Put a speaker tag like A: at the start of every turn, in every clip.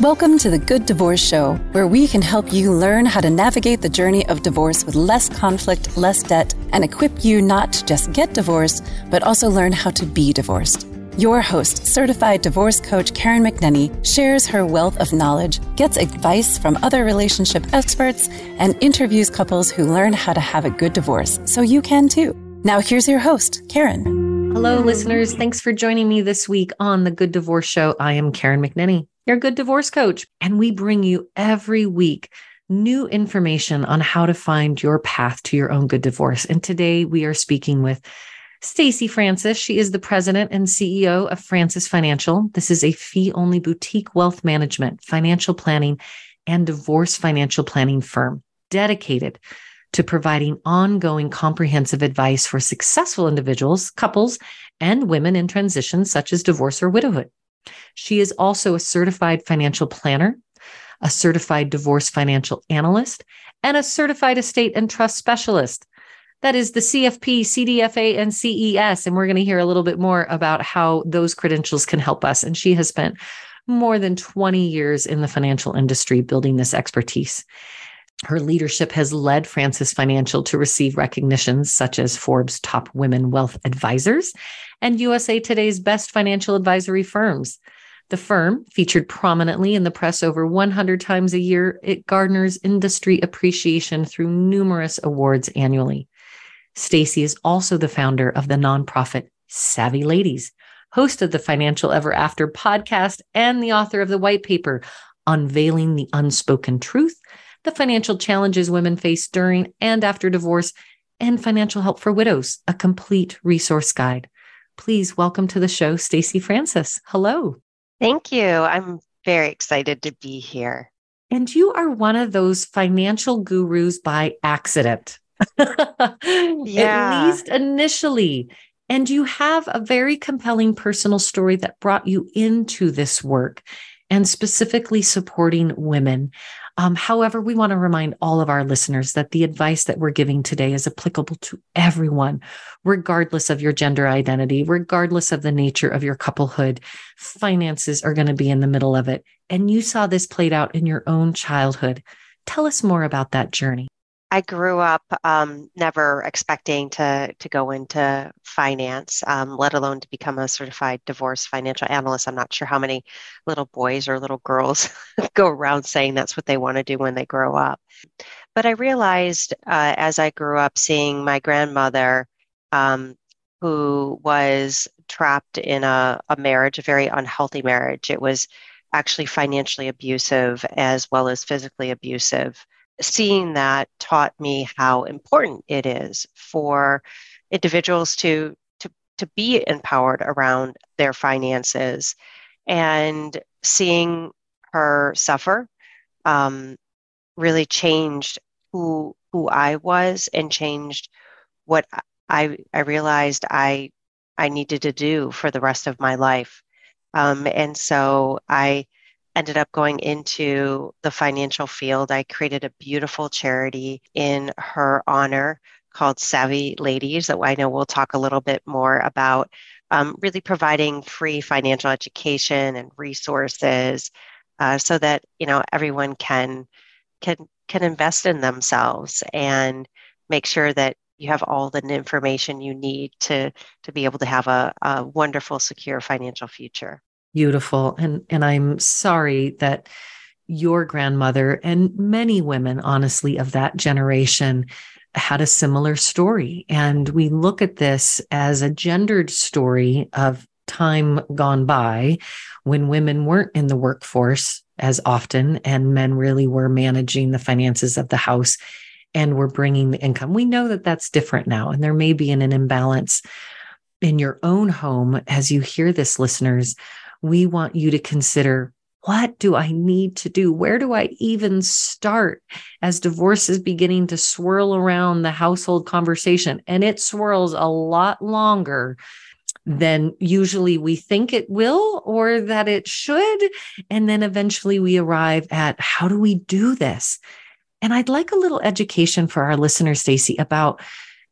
A: Welcome to the Good Divorce Show, where we can help you learn how to navigate the journey of divorce with less conflict, less debt, and equip you not to just get divorced, but also learn how to be divorced. Your host, certified divorce coach Karen McNenny, shares her wealth of knowledge, gets advice from other relationship experts, and interviews couples who learn how to have a good divorce so you can too. Now, here's your host, Karen.
B: Hello, listeners. Thanks for joining me this week on the Good Divorce Show. I am Karen McNenny your good divorce coach. And we bring you every week new information on how to find your path to your own good divorce. And today we are speaking with Stacy Francis. She is the president and CEO of Francis Financial. This is a fee only boutique wealth management, financial planning, and divorce financial planning firm dedicated to providing ongoing comprehensive advice for successful individuals, couples, and women in transitions such as divorce or widowhood. She is also a certified financial planner, a certified divorce financial analyst, and a certified estate and trust specialist. That is the CFP, CDFA, and CES. And we're going to hear a little bit more about how those credentials can help us. And she has spent more than 20 years in the financial industry building this expertise. Her leadership has led Francis Financial to receive recognitions such as Forbes Top Women Wealth Advisors and USA Today's Best Financial Advisory Firms. The firm, featured prominently in the press over 100 times a year, it garners industry appreciation through numerous awards annually. Stacy is also the founder of the nonprofit Savvy Ladies, host of the Financial Ever After podcast, and the author of the white paper, Unveiling the Unspoken Truth the financial challenges women face during and after divorce, and financial help for widows, a complete resource guide. Please welcome to the show, Stacy Francis. Hello.
C: Thank you. I'm very excited to be here.
B: And you are one of those financial gurus by accident.
C: yeah.
B: At least initially. And you have a very compelling personal story that brought you into this work and specifically supporting women. Um, however, we want to remind all of our listeners that the advice that we're giving today is applicable to everyone, regardless of your gender identity, regardless of the nature of your couplehood. Finances are going to be in the middle of it. And you saw this played out in your own childhood. Tell us more about that journey.
C: I grew up um, never expecting to to go into finance, um, let alone to become a certified divorce financial analyst. I'm not sure how many little boys or little girls go around saying that's what they want to do when they grow up. But I realized uh, as I grew up, seeing my grandmother, um, who was trapped in a, a marriage, a very unhealthy marriage. It was actually financially abusive as well as physically abusive seeing that taught me how important it is for individuals to to to be empowered around their finances and seeing her suffer um, really changed who who I was and changed what I I realized I I needed to do for the rest of my life. Um, and so I ended up going into the financial field. I created a beautiful charity in her honor called Savvy Ladies that I know we'll talk a little bit more about. Um, really providing free financial education and resources uh, so that you know everyone can can can invest in themselves and make sure that you have all the information you need to to be able to have a, a wonderful secure financial future
B: Beautiful. And and I'm sorry that your grandmother and many women honestly of that generation had a similar story and we look at this as a gendered story of time gone by when women weren't in the workforce as often and men really were managing the finances of the house and were bringing the income. We know that that's different now and there may be an, an imbalance in your own home as you hear this listeners we want you to consider what do I need to do? Where do I even start as divorce is beginning to swirl around the household conversation? And it swirls a lot longer than usually we think it will or that it should. And then eventually we arrive at how do we do this? And I'd like a little education for our listener, Stacy, about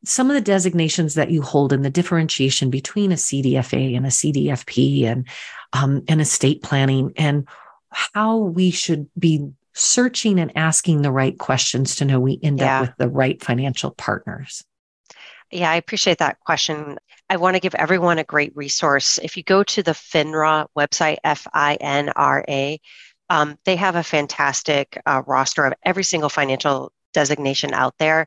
B: some of the designations that you hold and the differentiation between a CDFA and a CDFP and um, and estate planning and how we should be searching and asking the right questions to know we end yeah. up with the right financial partners.
C: Yeah, I appreciate that question. I want to give everyone a great resource. If you go to the FINRA website, F I N R A, um, they have a fantastic uh, roster of every single financial designation out there,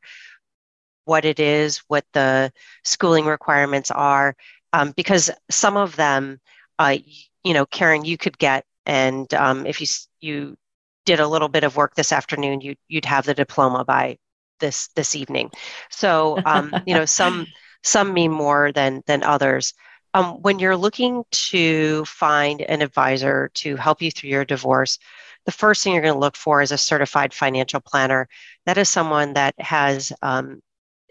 C: what it is, what the schooling requirements are, um, because some of them, uh, you know, Karen, you could get, and um, if you you did a little bit of work this afternoon, you you'd have the diploma by this this evening. So um, you know, some some mean more than than others. Um, when you're looking to find an advisor to help you through your divorce, the first thing you're going to look for is a certified financial planner. That is someone that has um,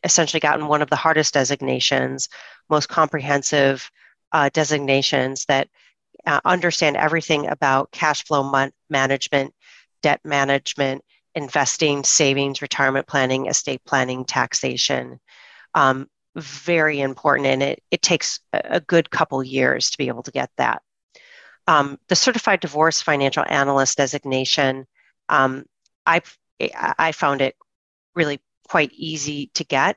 C: essentially gotten one of the hardest designations, most comprehensive uh, designations that uh, understand everything about cash flow man- management, debt management, investing, savings, retirement planning, estate planning, taxation. Um, very important, and it, it takes a good couple years to be able to get that. Um, the certified divorce financial analyst designation, um, I I found it really quite easy to get.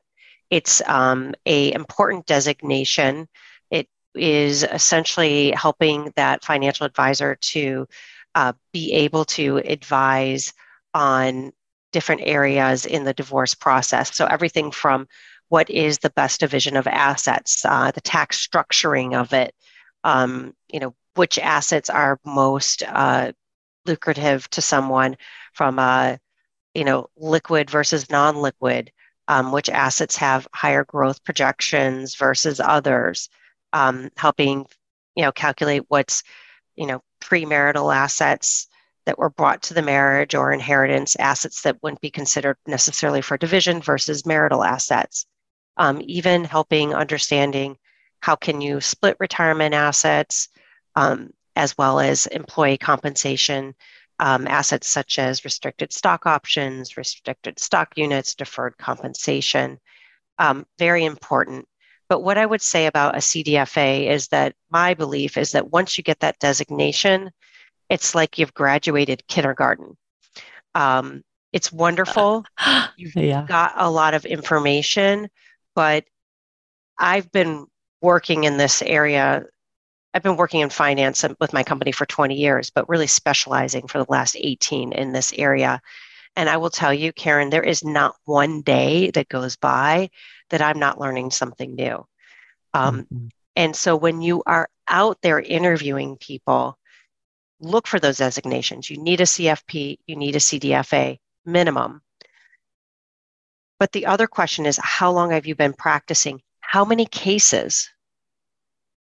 C: It's um, a important designation. It is essentially helping that financial advisor to uh, be able to advise on different areas in the divorce process. So everything from what is the best division of assets, uh, the tax structuring of it, um, you know, which assets are most uh, lucrative to someone from a, you know, liquid versus non-liquid, um, which assets have higher growth projections versus others, um, helping, you know, calculate what's, you know, premarital assets that were brought to the marriage or inheritance assets that wouldn't be considered necessarily for division versus marital assets. Um, even helping understanding how can you split retirement assets um, as well as employee compensation um, assets such as restricted stock options, restricted stock units, deferred compensation. Um, very important. But what I would say about a CDFA is that my belief is that once you get that designation, it's like you've graduated kindergarten. Um, it's wonderful. You've yeah. got a lot of information, but I've been working in this area. I've been working in finance with my company for 20 years, but really specializing for the last 18 in this area. And I will tell you, Karen, there is not one day that goes by that I'm not learning something new. Um, mm-hmm. And so when you are out there interviewing people, look for those designations. You need a CFP, you need a CDFA minimum. But the other question is how long have you been practicing? How many cases?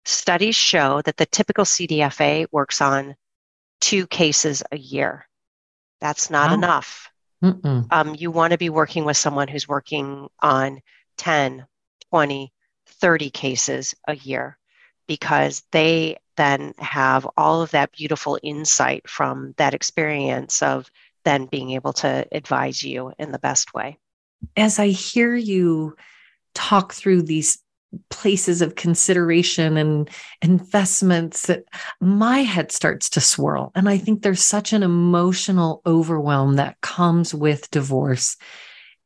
C: Studies show that the typical CDFA works on two cases a year. That's not wow. enough. Um, you want to be working with someone who's working on 10, 20, 30 cases a year because they then have all of that beautiful insight from that experience of then being able to advise you in the best way.
B: As I hear you talk through these places of consideration and investments that my head starts to swirl and i think there's such an emotional overwhelm that comes with divorce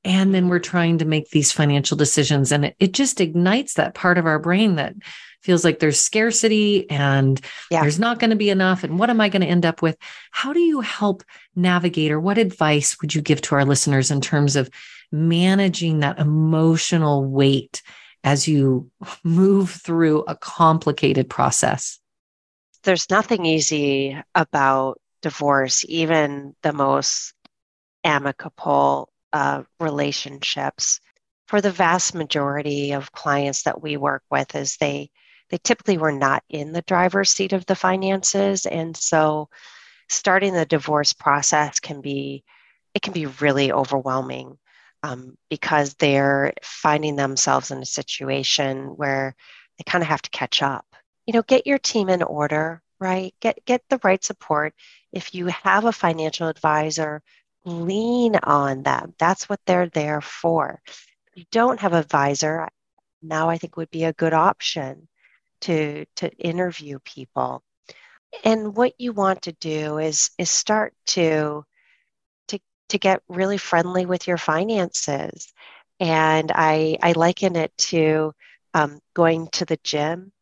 B: and then we're trying to make these financial decisions and it, it just ignites that part of our brain that feels like there's scarcity and yeah. there's not going to be enough. And what am I going to end up with? How do you help navigate, or what advice would you give to our listeners in terms of managing that emotional weight as you move through a complicated process?
C: There's nothing easy about divorce, even the most amicable uh, relationships for the vast majority of clients that we work with is they they typically were not in the driver's seat of the finances. And so starting the divorce process can be, it can be really overwhelming um, because they're finding themselves in a situation where they kind of have to catch up. You know, get your team in order, right? Get get the right support. If you have a financial advisor, lean on them. That's what they're there for. If you don't have an advisor, now I think would be a good option to to interview people and what you want to do is is start to to get really friendly with your finances. And i i liken it to um, going to the gym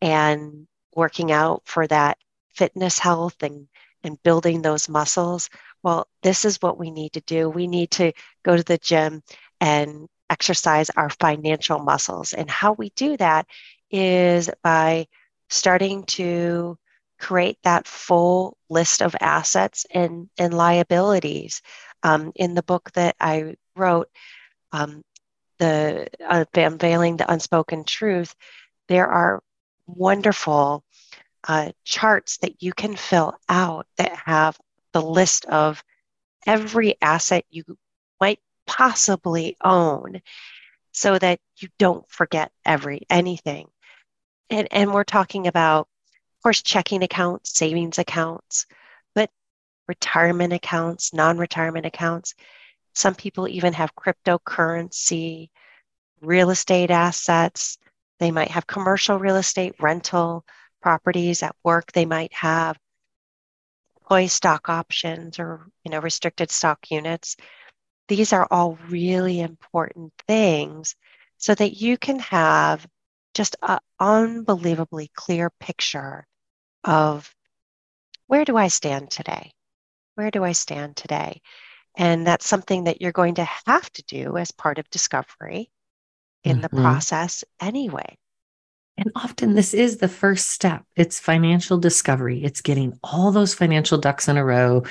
C: and working out for that fitness health and and building those muscles. Well this is what we need to do. We need to go to the gym and exercise our financial muscles. And how we do that is by starting to create that full list of assets and, and liabilities. Um, in the book that I wrote, um, the uh, unveiling the unspoken truth, there are wonderful uh, charts that you can fill out that have the list of every asset you might possibly own so that you don't forget every anything. And and we're talking about of course, checking accounts, savings accounts, retirement accounts, non retirement accounts. Some people even have cryptocurrency, real estate assets. They might have commercial real estate, rental properties at work. They might have employee stock options or you know restricted stock units. These are all really important things so that you can have just an unbelievably clear picture of where do I stand today? Where do I stand today? And that's something that you're going to have to do as part of discovery in mm-hmm. the process anyway.
B: And often this is the first step. It's financial discovery. It's getting all those financial ducks in a row.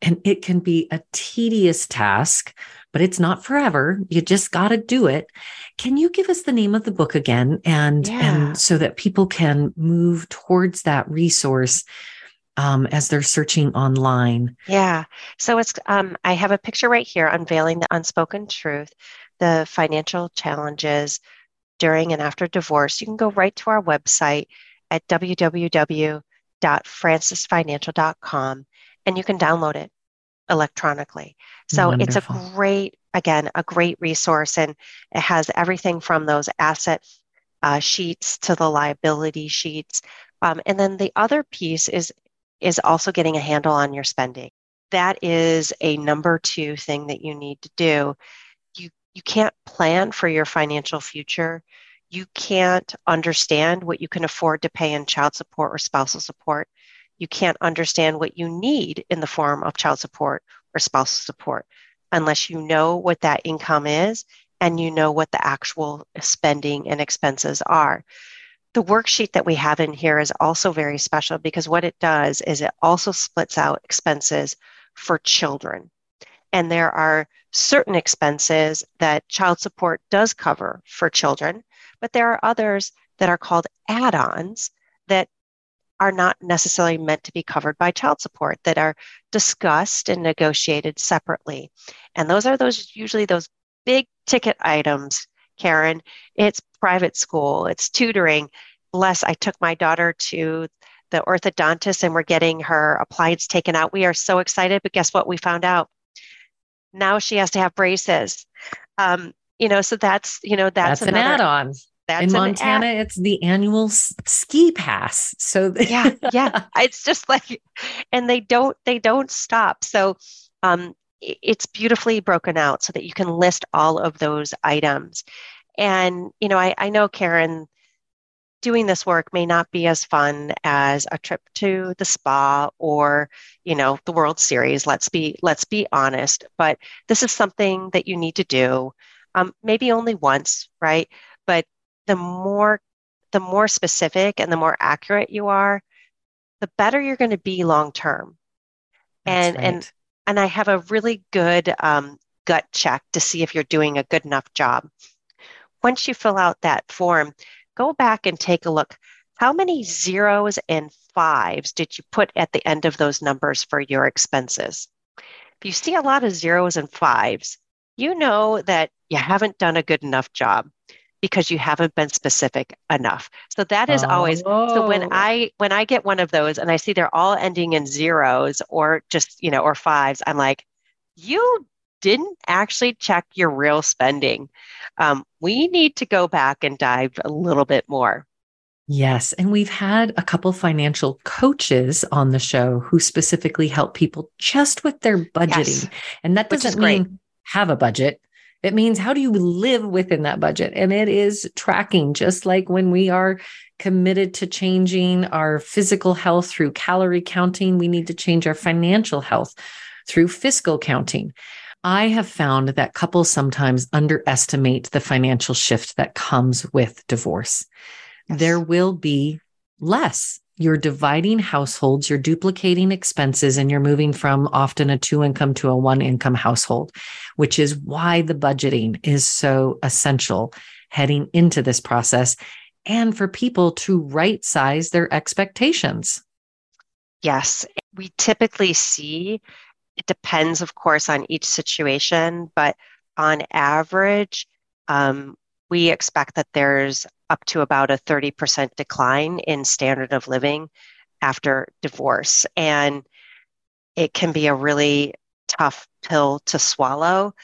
B: And it can be a tedious task, but it's not forever. You just got to do it. Can you give us the name of the book again and yeah. and so that people can move towards that resource um, as they're searching online?
C: Yeah. So it's um, I have a picture right here unveiling the unspoken truth, the financial challenges during and after divorce. You can go right to our website at www.francisfinancial.com and you can download it electronically. So Wonderful. it's a great, again, a great resource, and it has everything from those asset uh, sheets to the liability sheets. Um, and then the other piece is is also getting a handle on your spending. That is a number two thing that you need to do. You you can't plan for your financial future. You can't understand what you can afford to pay in child support or spousal support you can't understand what you need in the form of child support or spousal support unless you know what that income is and you know what the actual spending and expenses are. The worksheet that we have in here is also very special because what it does is it also splits out expenses for children. And there are certain expenses that child support does cover for children, but there are others that are called add ons that are not necessarily meant to be covered by child support that are discussed and negotiated separately. And those are those usually those big ticket items, Karen. It's private school, it's tutoring. Bless, I took my daughter to the orthodontist and we're getting her appliance taken out. We are so excited, but guess what? We found out now she has to have braces. Um, you know, so that's you know that's,
B: that's another, an add-on. That's in Montana, ad- it's the annual ski pass. So
C: yeah, yeah, it's just like, and they don't they don't stop. So um, it's beautifully broken out so that you can list all of those items. And you know, I, I know Karen, doing this work may not be as fun as a trip to the spa or you know the World Series. Let's be let's be honest. But this is something that you need to do. Um, maybe only once, right? But the more the more specific and the more accurate you are, the better you're going to be long term. And right. and and I have a really good um, gut check to see if you're doing a good enough job. Once you fill out that form, go back and take a look. How many zeros and fives did you put at the end of those numbers for your expenses? If you see a lot of zeros and fives, you know that you haven't done a good enough job because you haven't been specific enough. So that is oh. always so when oh. I when I get one of those and I see they're all ending in zeros or just, you know, or fives, I'm like, you didn't actually check your real spending. Um, we need to go back and dive a little bit more.
B: Yes. And we've had a couple financial coaches on the show who specifically help people just with their budgeting. Yes. And that doesn't mean have a budget. It means how do you live within that budget? And it is tracking, just like when we are committed to changing our physical health through calorie counting, we need to change our financial health through fiscal counting. I have found that couples sometimes underestimate the financial shift that comes with divorce. Yes. There will be less. You're dividing households, you're duplicating expenses, and you're moving from often a two income to a one income household, which is why the budgeting is so essential heading into this process and for people to right size their expectations.
C: Yes, we typically see it depends, of course, on each situation, but on average, um, we expect that there's up to about a 30% decline in standard of living after divorce. And it can be a really tough pill to swallow.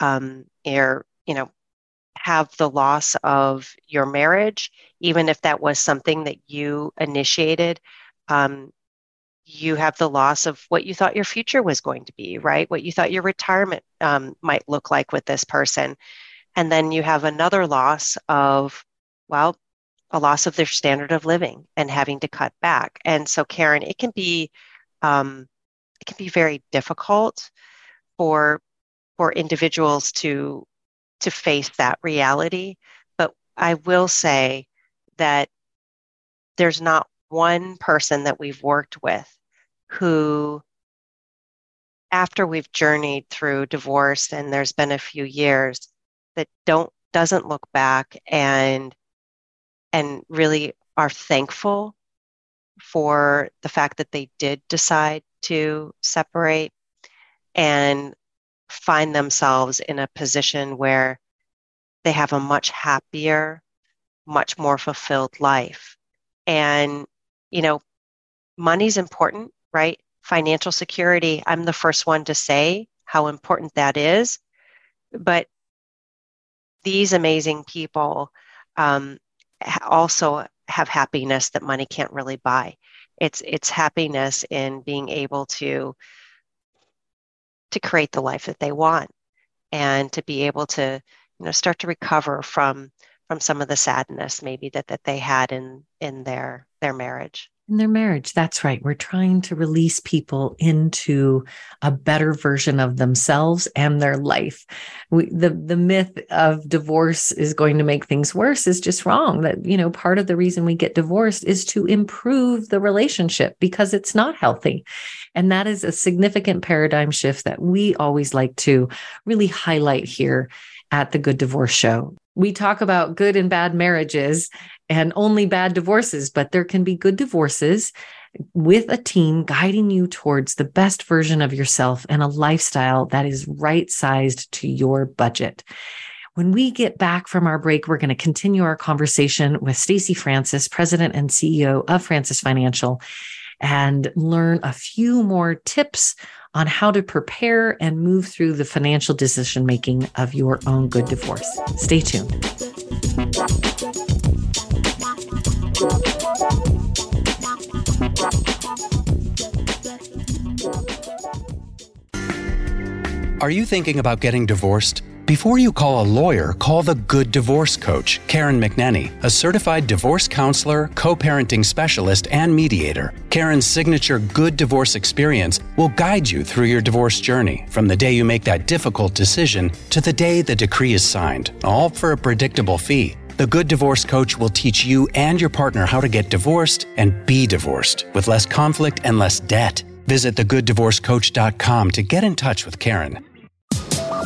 C: Um, or, you know, have the loss of your marriage, even if that was something that you initiated. Um, you have the loss of what you thought your future was going to be, right? What you thought your retirement um, might look like with this person. And then you have another loss of, well, a loss of their standard of living and having to cut back. And so, Karen, it can be um, it can be very difficult for for individuals to to face that reality. But I will say that there's not one person that we've worked with who after we've journeyed through divorce and there's been a few years that don't doesn't look back and and really are thankful for the fact that they did decide to separate and find themselves in a position where they have a much happier, much more fulfilled life. And, you know, money's important, right? Financial security, I'm the first one to say how important that is. But these amazing people um, also have happiness that money can't really buy. It's it's happiness in being able to to create the life that they want and to be able to you know start to recover from from some of the sadness maybe that that they had in in their their marriage
B: in their marriage. That's right. We're trying to release people into a better version of themselves and their life. We, the the myth of divorce is going to make things worse is just wrong. That you know, part of the reason we get divorced is to improve the relationship because it's not healthy. And that is a significant paradigm shift that we always like to really highlight here at the Good Divorce Show. We talk about good and bad marriages and only bad divorces, but there can be good divorces with a team guiding you towards the best version of yourself and a lifestyle that is right sized to your budget. When we get back from our break, we're going to continue our conversation with Stacy Francis, president and CEO of Francis Financial, and learn a few more tips on how to prepare and move through the financial decision making of your own good divorce. Stay tuned.
D: Are you thinking about getting divorced? Before you call a lawyer, call the Good Divorce Coach, Karen McNenny, a certified divorce counselor, co parenting specialist, and mediator. Karen's signature Good Divorce experience will guide you through your divorce journey from the day you make that difficult decision to the day the decree is signed, all for a predictable fee. The Good Divorce Coach will teach you and your partner how to get divorced and be divorced with less conflict and less debt. Visit thegooddivorcecoach.com to get in touch with Karen.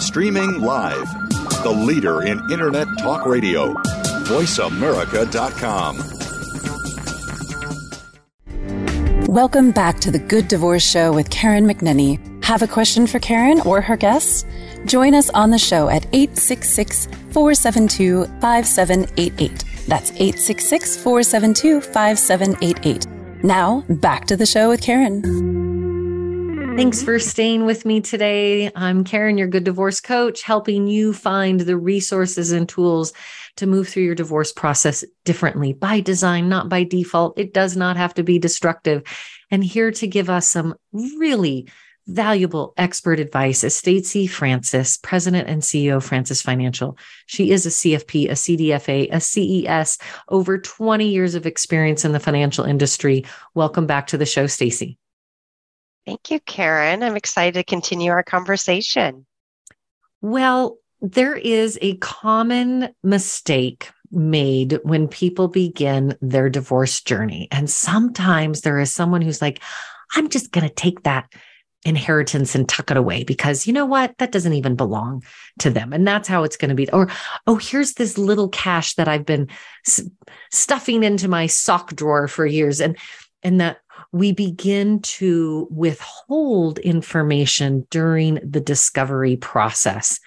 E: Streaming live, the leader in Internet talk radio, voiceamerica.com.
A: Welcome back to the Good Divorce Show with Karen McNenny. Have a question for Karen or her guests? Join us on the show at 866 472 5788. That's 866 472 5788. Now, back to the show with Karen.
B: Thanks for staying with me today. I'm Karen, your good divorce coach, helping you find the resources and tools to move through your divorce process differently by design, not by default. It does not have to be destructive. And here to give us some really valuable expert advice is Stacy Francis, President and CEO of Francis Financial. She is a CFP, a CDFA, a CES, over 20 years of experience in the financial industry. Welcome back to the show, Stacy.
C: Thank you, Karen. I'm excited to continue our conversation.
B: Well, there is a common mistake made when people begin their divorce journey. And sometimes there is someone who's like, I'm just going to take that inheritance and tuck it away because you know what? That doesn't even belong to them. And that's how it's going to be. Or, oh, here's this little cash that I've been s- stuffing into my sock drawer for years. And, and that we begin to withhold information during the discovery process.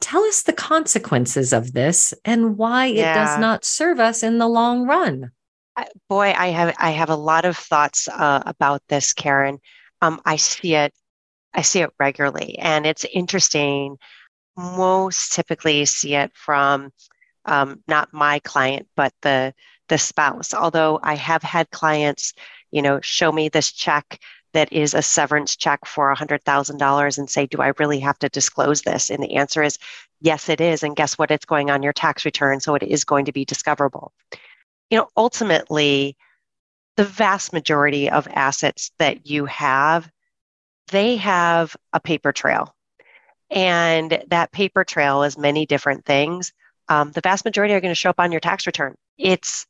B: Tell us the consequences of this and why yeah. it does not serve us in the long run.
C: Boy, I have I have a lot of thoughts uh, about this, Karen um, I see it, I see it regularly, and it's interesting. Most typically see it from um, not my client, but the the spouse. Although I have had clients, you know, show me this check that is a severance check for $100,000 and say, Do I really have to disclose this? And the answer is yes, it is. And guess what? It's going on your tax return. So it is going to be discoverable. You know, ultimately, the vast majority of assets that you have, they have a paper trail. And that paper trail is many different things. Um, the vast majority are going to show up on your tax return. It's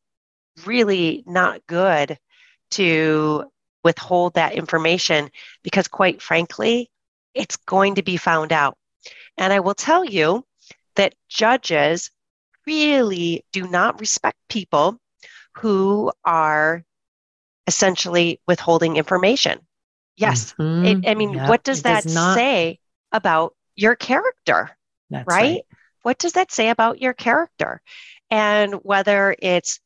C: really not good to withhold that information because, quite frankly, it's going to be found out. And I will tell you that judges really do not respect people who are essentially withholding information. Yes. Mm-hmm. It, I mean, yep. what does it that does not... say about your character? Right? right? What does that say about your character? And whether it's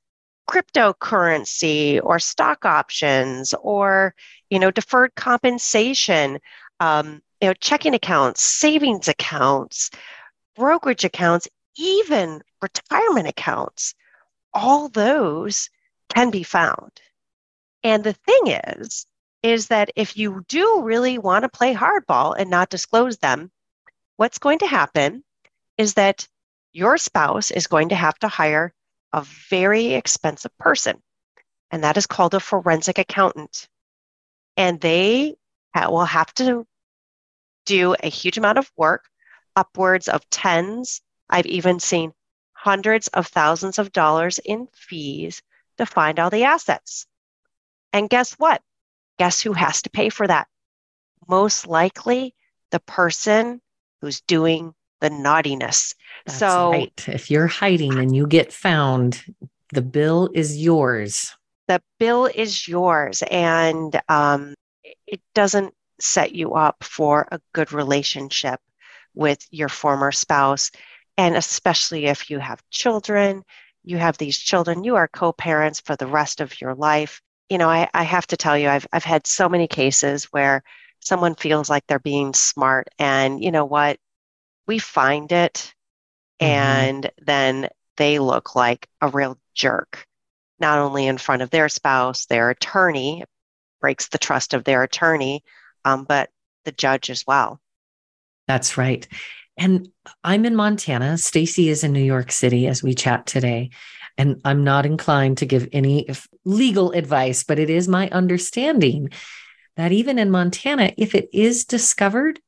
C: cryptocurrency or stock options or you know deferred compensation um, you know checking accounts savings accounts brokerage accounts even retirement accounts all those can be found. And the thing is, is that if you do really want to play hardball and not disclose them, what's going to happen is that your spouse is going to have to hire a very expensive person, and that is called a forensic accountant. And they will have to do a huge amount of work, upwards of tens. I've even seen hundreds of thousands of dollars in fees to find all the assets. And guess what? Guess who has to pay for that? Most likely the person who's doing the naughtiness.
B: That's
C: so,
B: right. if you're hiding and you get found, the bill is yours.
C: The bill is yours. And um, it doesn't set you up for a good relationship with your former spouse. And especially if you have children, you have these children, you are co parents for the rest of your life you know, I, I have to tell you, I've, I've had so many cases where someone feels like they're being smart and you know what? We find it mm-hmm. and then they look like a real jerk, not only in front of their spouse, their attorney breaks the trust of their attorney, um, but the judge as well.
B: That's right. And I'm in Montana. Stacy is in New York City as we chat today. And I'm not inclined to give any legal advice, but it is my understanding that even in Montana, if it is discovered,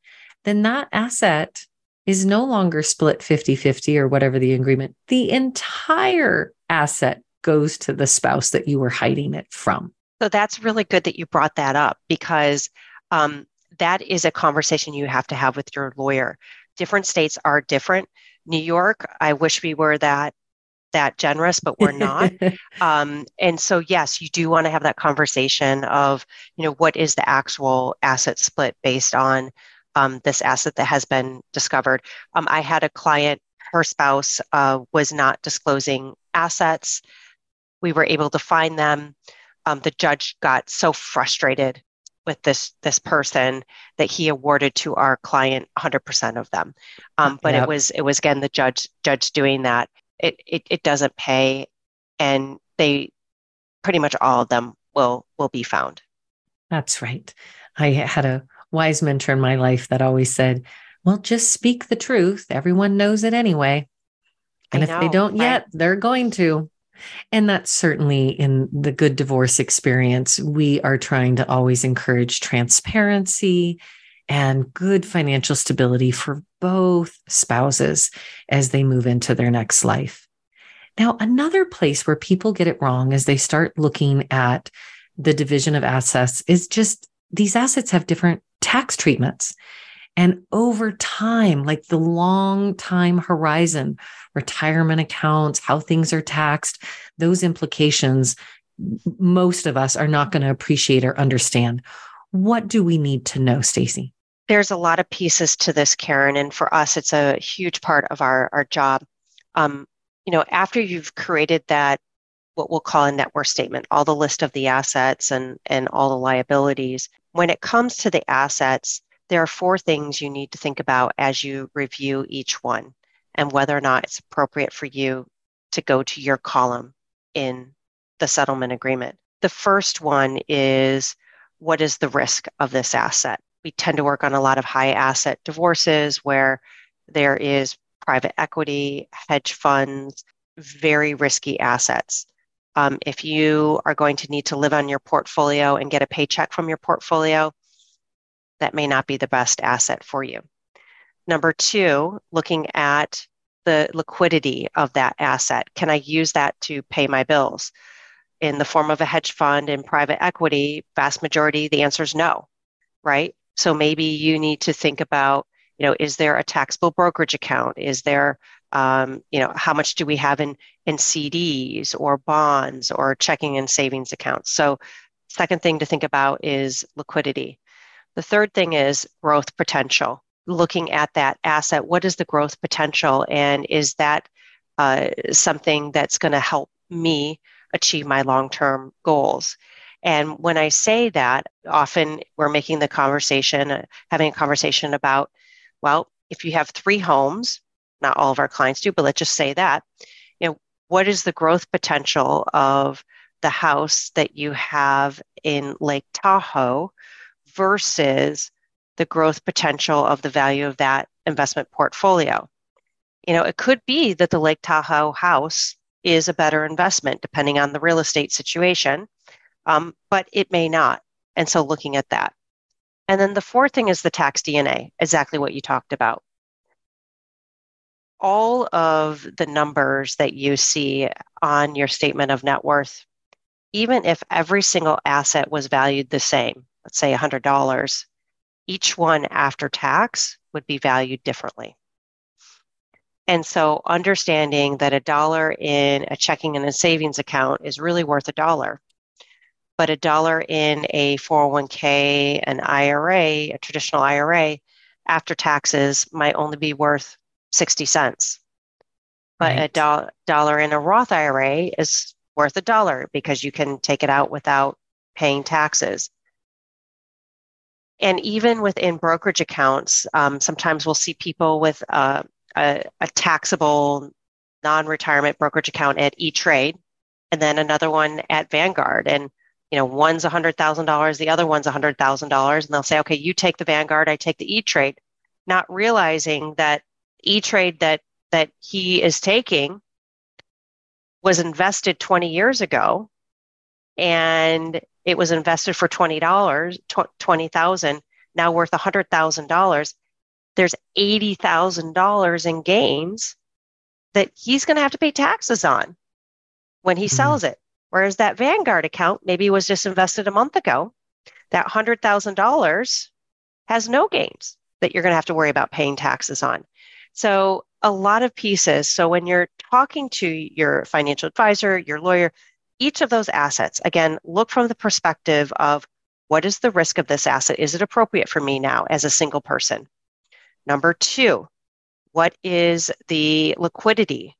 B: then that asset is no longer split 50 50 or whatever the agreement. The entire asset goes to the spouse that you were hiding it from.
C: So that's really good that you brought that up because um, that is a conversation you have to have with your lawyer. Different states are different. New York, I wish we were that that generous, but we're not. um, and so, yes, you do want to have that conversation of, you know, what is the actual asset split based on um, this asset that has been discovered. Um, I had a client, her spouse uh, was not disclosing assets. We were able to find them. Um, the judge got so frustrated with this this person that he awarded to our client 100% of them um, but yep. it was it was again the judge judge doing that it, it it doesn't pay and they pretty much all of them will will be found
B: that's right i had a wise mentor in my life that always said well just speak the truth. Everyone knows it anyway. And I if know, they don't yet they're going to. And that's certainly in the good divorce experience. We are trying to always encourage transparency and good financial stability for both spouses as they move into their next life. Now, another place where people get it wrong as they start looking at the division of assets is just these assets have different tax treatments. And over time, like the long time horizon, retirement accounts, how things are taxed, those implications, most of us are not going to appreciate or understand. What do we need to know, Stacy?
C: There's a lot of pieces to this, Karen, and for us, it's a huge part of our, our job. Um, you know, after you've created that, what we'll call a net worth statement, all the list of the assets and, and all the liabilities, when it comes to the assets, there are four things you need to think about as you review each one and whether or not it's appropriate for you to go to your column in the settlement agreement. The first one is what is the risk of this asset? We tend to work on a lot of high asset divorces where there is private equity, hedge funds, very risky assets. Um, if you are going to need to live on your portfolio and get a paycheck from your portfolio, that may not be the best asset for you. Number two, looking at the liquidity of that asset. Can I use that to pay my bills? In the form of a hedge fund and private equity, vast majority, the answer is no, right? So maybe you need to think about, you know, is there a taxable brokerage account? Is there, um, you know, how much do we have in in CDs or bonds or checking and savings accounts? So, second thing to think about is liquidity. The third thing is growth potential. Looking at that asset, what is the growth potential? And is that uh, something that's going to help me achieve my long term goals? And when I say that, often we're making the conversation, uh, having a conversation about, well, if you have three homes, not all of our clients do, but let's just say that, what is the growth potential of the house that you have in Lake Tahoe versus the growth potential of the value of that investment portfolio. You know, it could be that the Lake Tahoe house is a better investment depending on the real estate situation, um, but it may not. And so looking at that. And then the fourth thing is the tax DNA, exactly what you talked about. All of the numbers that you see on your statement of net worth, even if every single asset was valued the same, let's say $100, each one after tax would be valued differently. And so understanding that a dollar in a checking and a savings account is really worth a dollar, but a dollar in a 401k, an IRA, a traditional IRA, after taxes might only be worth 60 cents. But right. a do- dollar in a Roth IRA is worth a dollar because you can take it out without paying taxes and even within brokerage accounts, um, sometimes we'll see people with uh, a, a, taxable non-retirement brokerage account at E-Trade, and then another one at Vanguard. And you know, one's $100,000, the other one's $100,000, and they'll say, "Okay, you take the Vanguard, I take the E-Trade," not realizing that E-Trade that that he is taking was invested 20 years ago and it was invested for $20, 20,000, now worth $100,000. There's $80,000 in gains that he's going to have to pay taxes on when he mm-hmm. sells it. Whereas that Vanguard account maybe was just invested a month ago, that $100,000 has no gains that you're going to have to worry about paying taxes on. So, a lot of pieces. So, when you're talking to your financial advisor, your lawyer, each of those assets, again, look from the perspective of what is the risk of this asset? Is it appropriate for me now as a single person? Number two, what is the liquidity?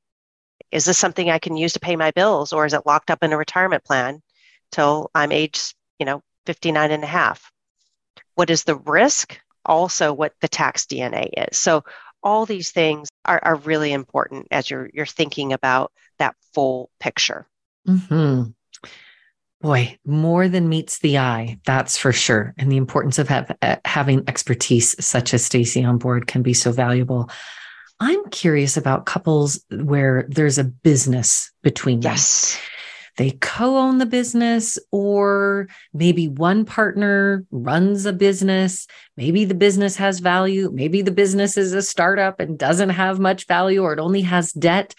C: Is this something I can use to pay my bills or is it locked up in a retirement plan till I'm age, you know, 59 and a half? what is the risk, also what the tax DNA is. So all these things are, are really important as you're you're thinking about that full picture.
B: Mm-hmm. Boy, more than meets the eye, that's for sure. And the importance of have, uh, having expertise such as Stacy on board can be so valuable. I'm curious about couples where there's a business between them. They co own the business, or maybe one partner runs a business. Maybe the business has value. Maybe the business is a startup and doesn't have much value, or it only has debt.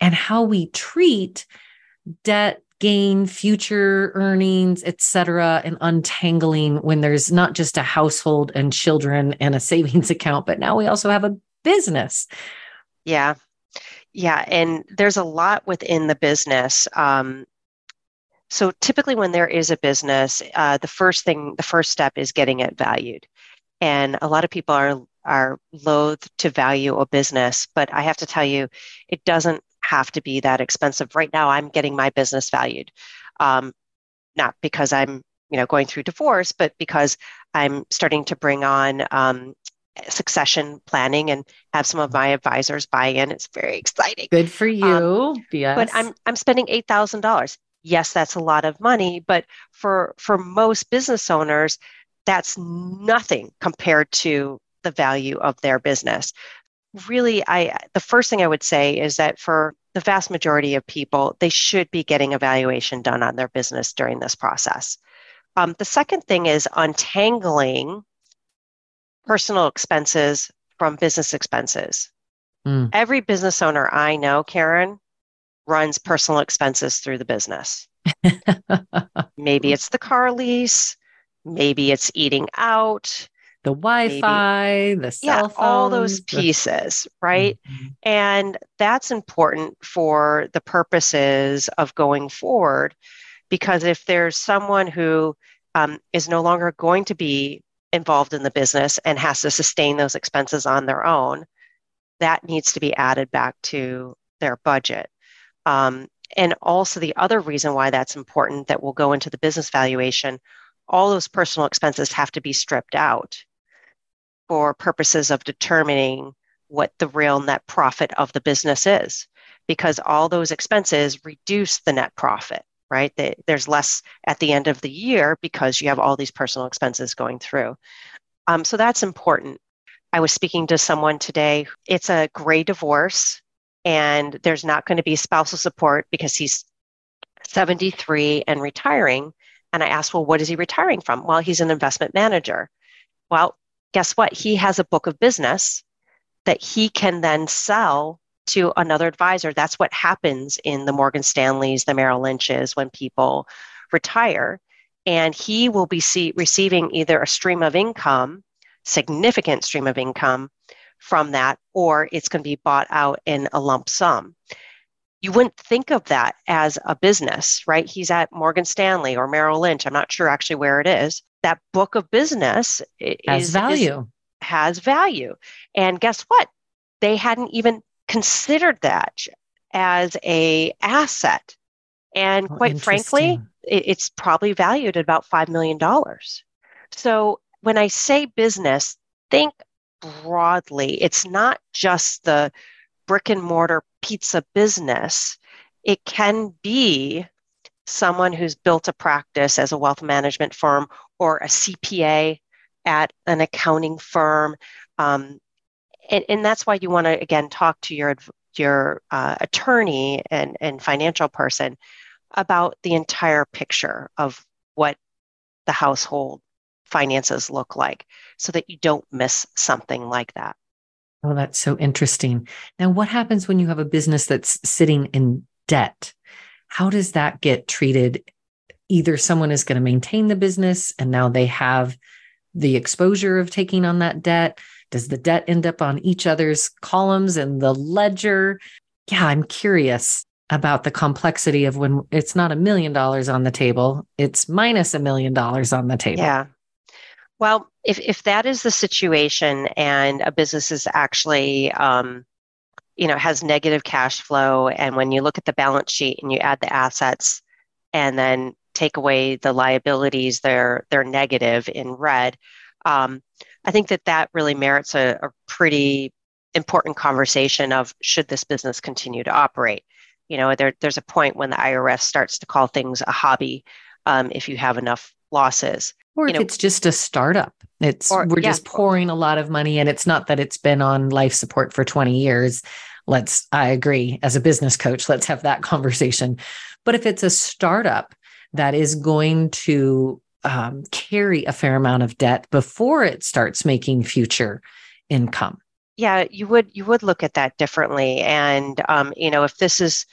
B: And how we treat debt gain future earnings etc and untangling when there's not just a household and children and a savings account but now we also have a business
C: yeah yeah and there's a lot within the business um, so typically when there is a business uh, the first thing the first step is getting it valued and a lot of people are are loath to value a business but i have to tell you it doesn't have to be that expensive. Right now, I'm getting my business valued, um, not because I'm you know going through divorce, but because I'm starting to bring on um, succession planning and have some of my advisors buy in. It's very exciting.
B: Good for um, you. Um,
C: yes. But I'm I'm spending eight thousand dollars. Yes, that's a lot of money, but for for most business owners, that's nothing compared to the value of their business. Really i the first thing i would say is that for the vast majority of people they should be getting evaluation done on their business during this process. Um, the second thing is untangling personal expenses from business expenses. Mm. every business owner i know karen runs personal expenses through the business maybe it's the car lease maybe it's eating out
B: the Wi-Fi, Maybe. the cell yeah,
C: all those pieces, right? Mm-hmm. And that's important for the purposes of going forward, because if there's someone who um, is no longer going to be involved in the business and has to sustain those expenses on their own, that needs to be added back to their budget. Um, and also, the other reason why that's important that will go into the business valuation all those personal expenses have to be stripped out for purposes of determining what the real net profit of the business is because all those expenses reduce the net profit right? There's less at the end of the year because you have all these personal expenses going through. Um, so that's important. I was speaking to someone today. It's a gray divorce and there's not going to be spousal support because he's 73 and retiring and i asked well what is he retiring from well he's an investment manager well guess what? He has a book of business that he can then sell to another advisor. That's what happens in the Morgan Stanleys, the Merrill Lynches when people retire. And he will be see, receiving either a stream of income, significant stream of income from that, or it's going to be bought out in a lump sum. You wouldn't think of that as a business, right? He's at Morgan Stanley or Merrill Lynch. I'm not sure actually where it is, that book of business
B: has is, value. Is,
C: has value. And guess what? They hadn't even considered that as a asset. And oh, quite frankly, it, it's probably valued at about $5 million. So when I say business, think broadly. It's not just the brick and mortar pizza business. It can be someone who's built a practice as a wealth management firm or a CPA at an accounting firm. Um, and, and that's why you want to, again, talk to your, your uh, attorney and, and financial person about the entire picture of what the household finances look like so that you don't miss something like that.
B: Oh, that's so interesting. Now, what happens when you have a business that's sitting in debt? How does that get treated? Either someone is going to maintain the business and now they have the exposure of taking on that debt. Does the debt end up on each other's columns in the ledger? Yeah, I'm curious about the complexity of when it's not a million dollars on the table, it's minus a million dollars on the table.
C: Yeah. Well, if, if that is the situation and a business is actually um, you know has negative cash flow and when you look at the balance sheet and you add the assets and then take away the liabilities they're they're negative in red um, I think that that really merits a, a pretty important conversation of should this business continue to operate. You know, there, there's a point when the IRS starts to call things a hobby um, if you have enough losses.
B: Or
C: you
B: if
C: know,
B: it's just a startup, it's
C: Or-
B: we're
C: yeah.
B: just pouring a lot of money, and it's not that it's been on life support for 20 years. Let's, I agree, as a business coach, let's have that conversation. But if it's a startup that is going to um, carry a fair amount of debt before it starts making future income,
C: yeah, you would you would look at that differently. And um, you know, if this is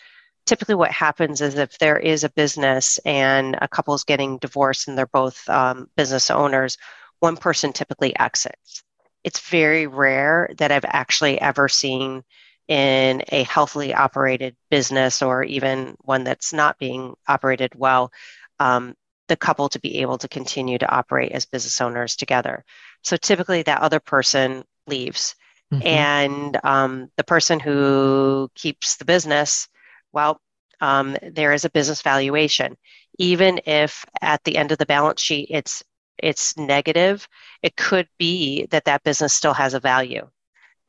C: typically what happens is if there is a business and a couple's getting divorced and they're both um, business owners, one person typically exits. It's very rare that I've actually ever seen in a healthily operated business or even one that's not being operated well, um, the couple to be able to continue to operate as business owners together. So typically that other person leaves.
B: Mhm.
C: And um, the person who keeps the business, well, um, there is a business valuation. Even if at the end of the balance sheet it's it's negative, it could be that that business still has a value,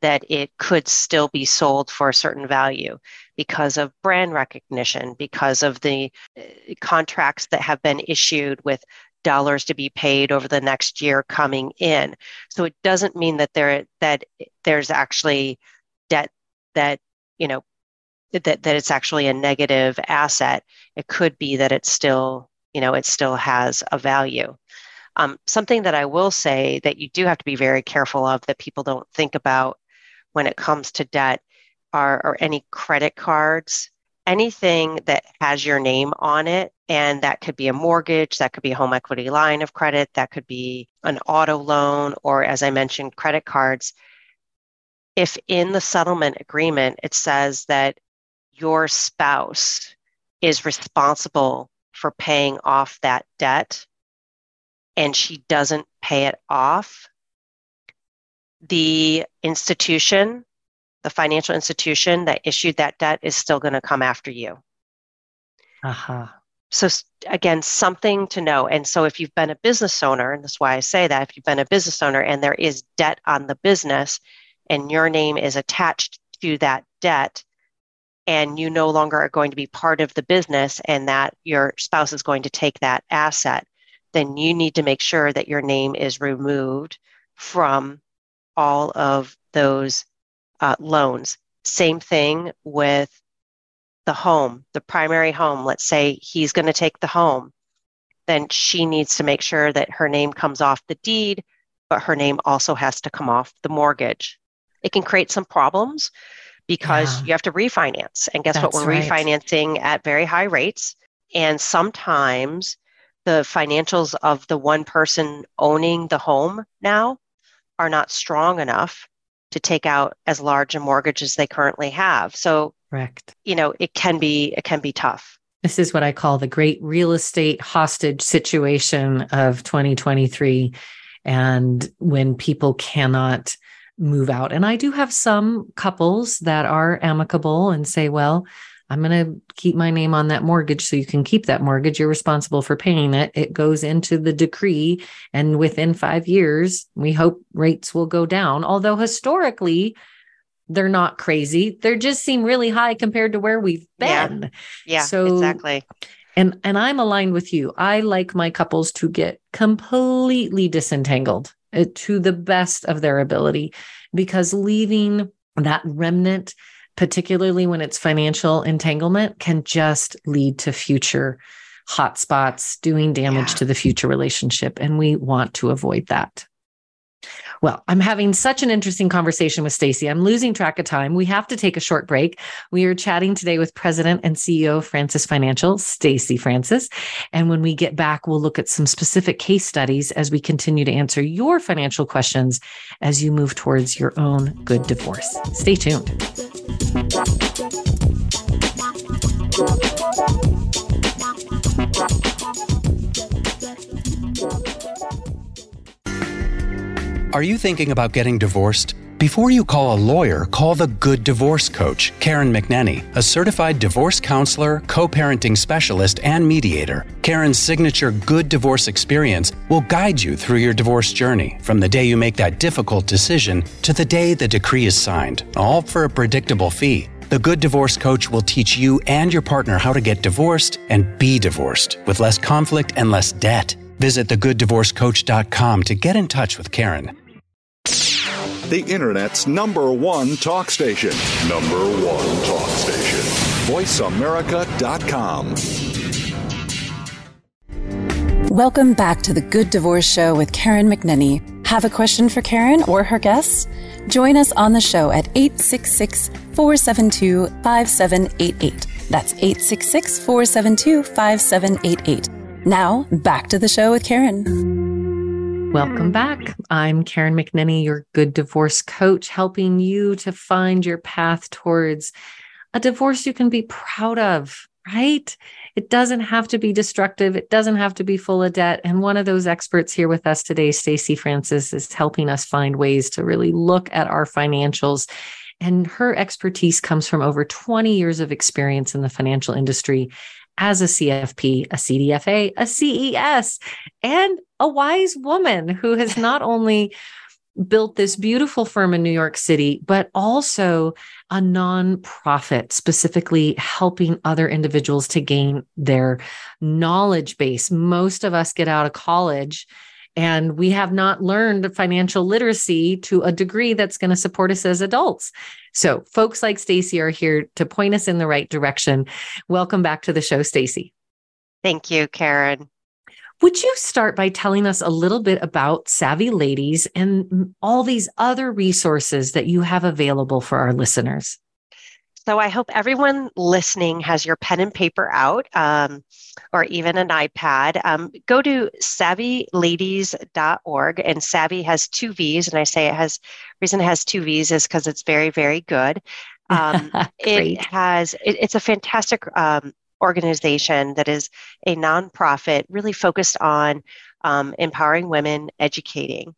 C: that it could still be sold for a certain value because of brand recognition, because of the uh, contracts that have been issued with dollars to be paid over the next year coming in. So it doesn't mean that there that there's actually debt that you know that that it's actually a negative asset. It could be that it's still you know it still has a value. Um, something that I will say that you do have to be very careful of that people don't think about when it comes to debt are, are any credit cards, anything that has your name on it. And that could be a mortgage, that could be a home equity line of credit, that could be an auto loan, or as I mentioned, credit cards. If in the settlement agreement it says that your spouse is responsible for paying off that debt and she doesn't pay it off, the institution, the financial institution that issued that debt is still going to come after you.
B: Aha.
C: So again, something to know. And so if you've been a business owner, and that's why I say that, if you've been a business owner and there is debt on the business and your name is attached to that debt, and you no longer are going to be part of the business and that your spouse is going to take that asset, then you need to make sure that your name is removed from all of those uh, loans. Same thing with the home, the primary home. Let's say he's going to take the home. Then she needs to make sure that her name comes off the deed, but her name also has to come off the mortgage. It can create some problems because
B: Yeah.
C: you have to refinance. And guess what? We're
B: right.
C: refinancing at very high rates. And sometimes the financials of the one person owning the home now are not strong enough to take out as large a mortgage as they currently have. So,
B: Correct.
C: you know, it can be it can be tough.
B: This is what I call the great real estate hostage situation of 2023. And when people cannot move out. And I do have some couples that are amicable and say, well, I'm going to keep my name on that mortgage so you can keep that mortgage. You're responsible for paying it. It goes into the decree. And within five years, we hope rates will go down. Although historically, they're not crazy. They just seem really high compared to where we've been.
C: Yeah,
B: So-
C: exactly.
B: And and I'm aligned with you. I like my couples to get completely disentangled Uh, to the best of their ability because leaving that remnant particularly when it's financial entanglement can just lead to future hotspots doing damage
C: Yeah.
B: to the future relationship and we want to avoid that. Well, I'm having such an interesting conversation with Stacy. I'm losing track of time. We have to take a short break. We are chatting today with President and CEO of Francis Financial, Stacy Francis. And when we get back, we'll look at some specific case studies as we continue to answer your financial questions as you move towards your own good divorce. Stay tuned.
D: Are you thinking about getting divorced? Before you call a lawyer, call the Good Divorce Coach, Karen McNenny, a certified divorce counselor, co parenting specialist, and mediator. Karen's signature Good Divorce experience will guide you through your divorce journey from the day you make that difficult decision to the day the decree is signed, all for a predictable fee. The Good Divorce Coach will teach you and your partner how to get divorced and be divorced with less conflict and less debt. Visit thegooddivorcecoach.com to get in touch with Karen
E: the Internet's number one talk station. Number one talk station. VoiceAmerica.com.
A: Welcome back to the Good Divorce Show with Karen McNenny. Have a question for Karen or her guests? Join us on the show at 866 472 5788. That's 866 472 5788. Now, back to the show with Karen.
B: Welcome back. I'm Karen McNenny, your good divorce coach, helping you to find your path towards a divorce you can be proud of, right? It doesn't have to be destructive. It doesn't have to be full of debt. And one of those experts here with us today, Stacy Francis, is helping us find ways to really look at our financials. And her expertise comes from over 20 years of experience in the financial industry as a CFP, a CDFA, a CES, and a wise woman who has not only built this beautiful firm in New York City, but also a nonprofit specifically helping other individuals to gain their knowledge base. Most of us get out of college and we have not learned financial literacy to a degree that's going to support us as adults. So, folks like Stacy are here to point us in the right direction. Welcome back to the show, Stacy.
C: Thank you, Karen.
B: Would you start by telling us a little bit about Savvy Ladies and all these other resources that you have available for our listeners?
C: So I hope everyone listening has your pen and paper out um, or even an iPad. Um, go to savvyladies.org and Savvy has two V's. And I say it has, reason it has two V's is because it's very, very good. Um, it has, it, it's a fantastic um, organization that is a nonprofit really focused on um, empowering women, educating.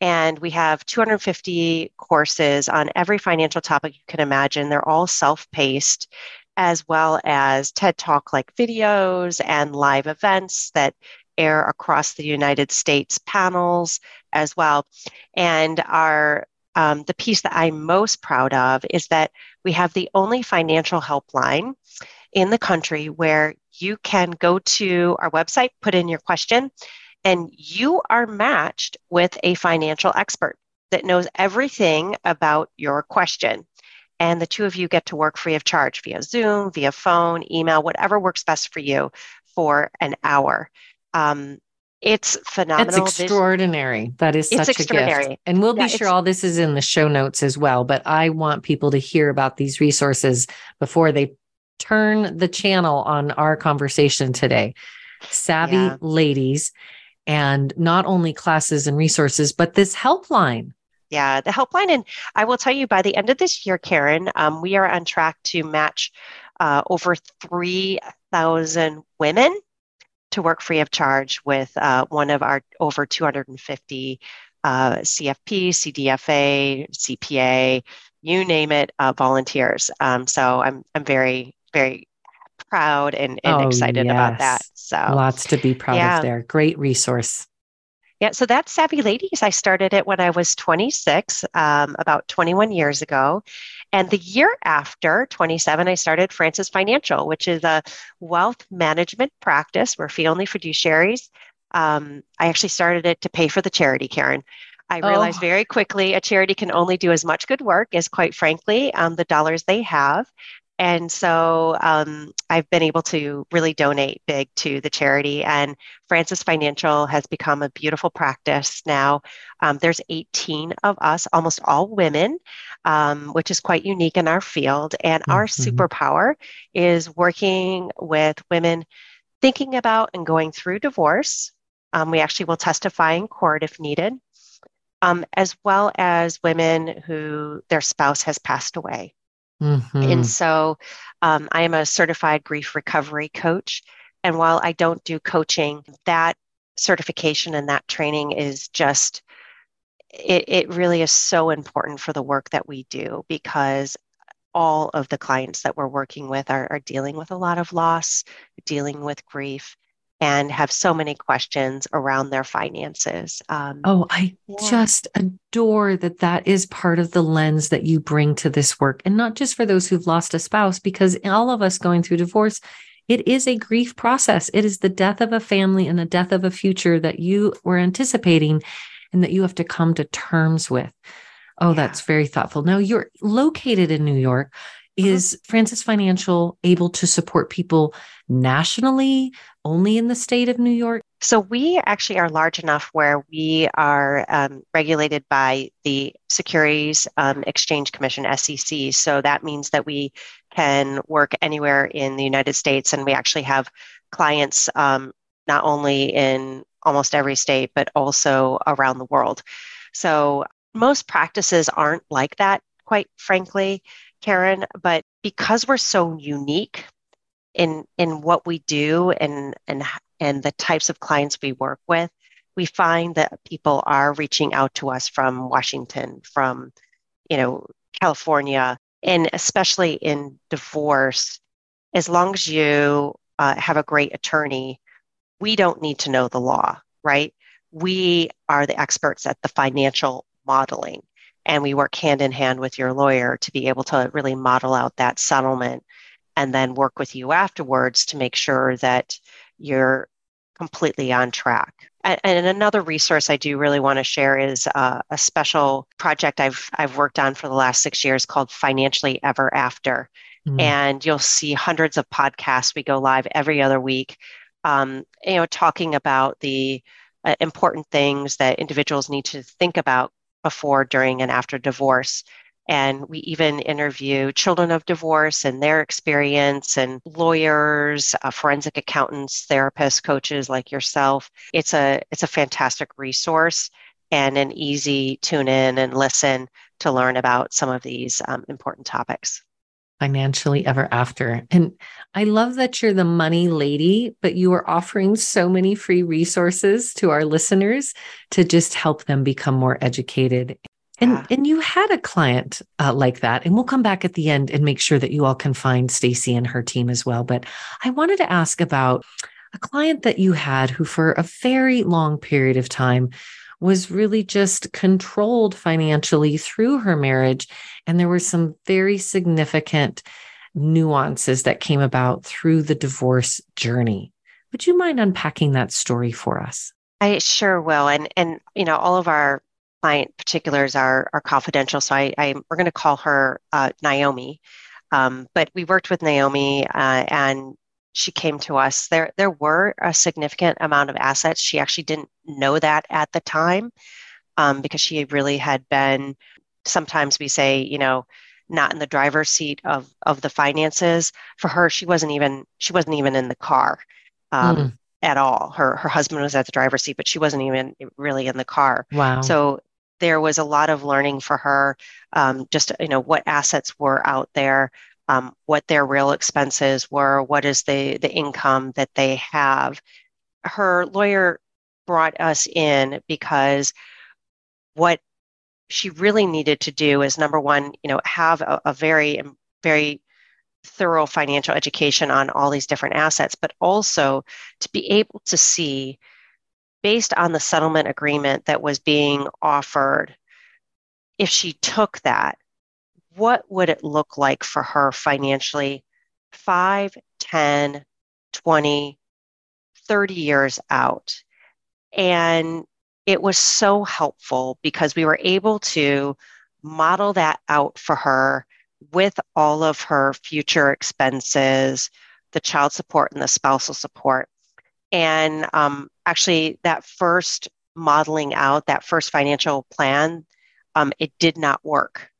C: And we have 250 courses on every financial topic you can imagine. They're all self paced, as well as TED Talk like videos and live events that air across the United States, panels as well. And our um, the piece that I'm most proud of is that we have the only financial helpline in the country where you can go to our website, put in your question, and you are matched with a financial expert that knows everything about your question. And the two of you get to work free of charge via Zoom, via phone, email, whatever works best for you for an hour. Um, it's phenomenal.
B: It's extraordinary. That is such a gift. And we'll yeah, be sure all this is in the show notes as well. But I want people to hear about these resources before they turn the channel on our conversation today. Savvy yeah. ladies and not only classes and resources, but this helpline.
C: Yeah, the helpline. And I will tell you by the end of this year, Karen, um, we are on track to match uh, over 3,000 women to work free of charge with uh, one of our over 250 uh, CFP, CDFA, CPA, you name it, uh, volunteers. Um, so I'm, I'm very, very proud and, and oh, excited yes. about that. So
B: lots to be proud yeah. of there. Great resource.
C: Yeah, so that's Savvy Ladies. I started it when I was 26, um, about 21 years ago. And the year after, 27, I started Francis Financial, which is a wealth management practice. We're fee only fiduciaries. Um, I actually started it to pay for the charity, Karen. I realized oh. very quickly a charity can only do as much good work as, quite frankly, um, the dollars they have. And so um, I've been able to really donate big to the charity. And Francis Financial has become a beautiful practice now. Um, there's 18 of us, almost all women, um, which is quite unique in our field. And mm-hmm. our superpower is working with women thinking about and going through divorce. Um, we actually will testify in court if needed. Um, as well as women who their spouse has passed away. Mm-hmm. And so um, I am a certified grief recovery coach. And while I don't do coaching, that certification and that training is just it, it really is so important for the work that we do because all of the clients that we're working with are, are dealing with a lot of loss, dealing with grief, and have so many questions around their finances.
B: Um, oh, I yeah. just adore that that is part of the lens that you bring to this work. And not just for those who've lost a spouse, because all of us going through divorce, it is a grief process. It is the death of a family and the death of a future that you were anticipating and that you have to come to terms with. Oh, yeah. that's very thoughtful. Now, you're located in New York. Uh-huh. Is Francis Financial able to support people nationally, only in the state of New York?
C: So, we actually are large enough where we are um, regulated by the Securities um, Exchange Commission, SEC. So, that means that we can work anywhere in the United States, and we actually have clients um, not only in almost every state, but also around the world. So, most practices aren't like that, quite frankly. Karen, but because we're so unique in in what we do and and and the types of clients we work with, we find that people are reaching out to us from Washington, from you know California, and especially in divorce. As long as you uh, have a great attorney, we don't need to know the law, right? We are the experts at the financial modeling and we work hand in hand with your lawyer to be able to really model out that settlement and then work with you afterwards to make sure that you're completely on track. And, and another resource I do really want to share is uh, a special project I've I've worked on for the last six years called Financially Ever After, mm. and you'll see hundreds of podcasts. We go live every other week, um, you know, talking about the uh, important things that individuals need to think about before, during, and after divorce. And we even interview children of divorce and their experience, and lawyers, uh, forensic accountants, therapists, coaches like yourself. It's a it's a fantastic resource and an easy tune in and listen to learn about some of these um, important topics
B: financially ever after. And I love that you're the money lady, but you are offering so many free resources to our listeners to just help them become more educated. And, yeah. and you had a client uh, like that, and we'll come back at the end and make sure that you all can find Stacy and her team as well. But I wanted to ask about a client that you had who, for a very long period of time, was really just controlled financially through her marriage. And there were some very significant nuances that came about through the divorce journey. Would you mind unpacking that story for us?
C: I sure will. And and you know, all of our client particulars are are confidential. So I, I we're going to call her uh, Naomi. Um, but we worked with Naomi, uh, and she came to us, there there were a significant amount of assets. She actually didn't know that at the time um, because she really had been. Sometimes we say, you know, not in the driver's seat of of the finances. For her, she wasn't even she wasn't even in the car um, mm. at all. Her her husband was at the driver's seat, but she wasn't even really in the car.
B: Wow.
C: So there was a lot of learning for her. Um, just you know what assets were out there um, what their real expenses were, what is the, the income that they have. Her lawyer brought us in because what she really needed to do is number one, you know, have a, a very, very thorough financial education on all these different assets, but also to be able to see based on the settlement agreement that was being offered, if she took that, what would it look like for her financially 5, 10, 20, 30 years out? And it was so helpful because we were able to model that out for her with all of her future expenses, the child support and the spousal support. And um, actually, that first modeling out, that first financial plan, um, it did not work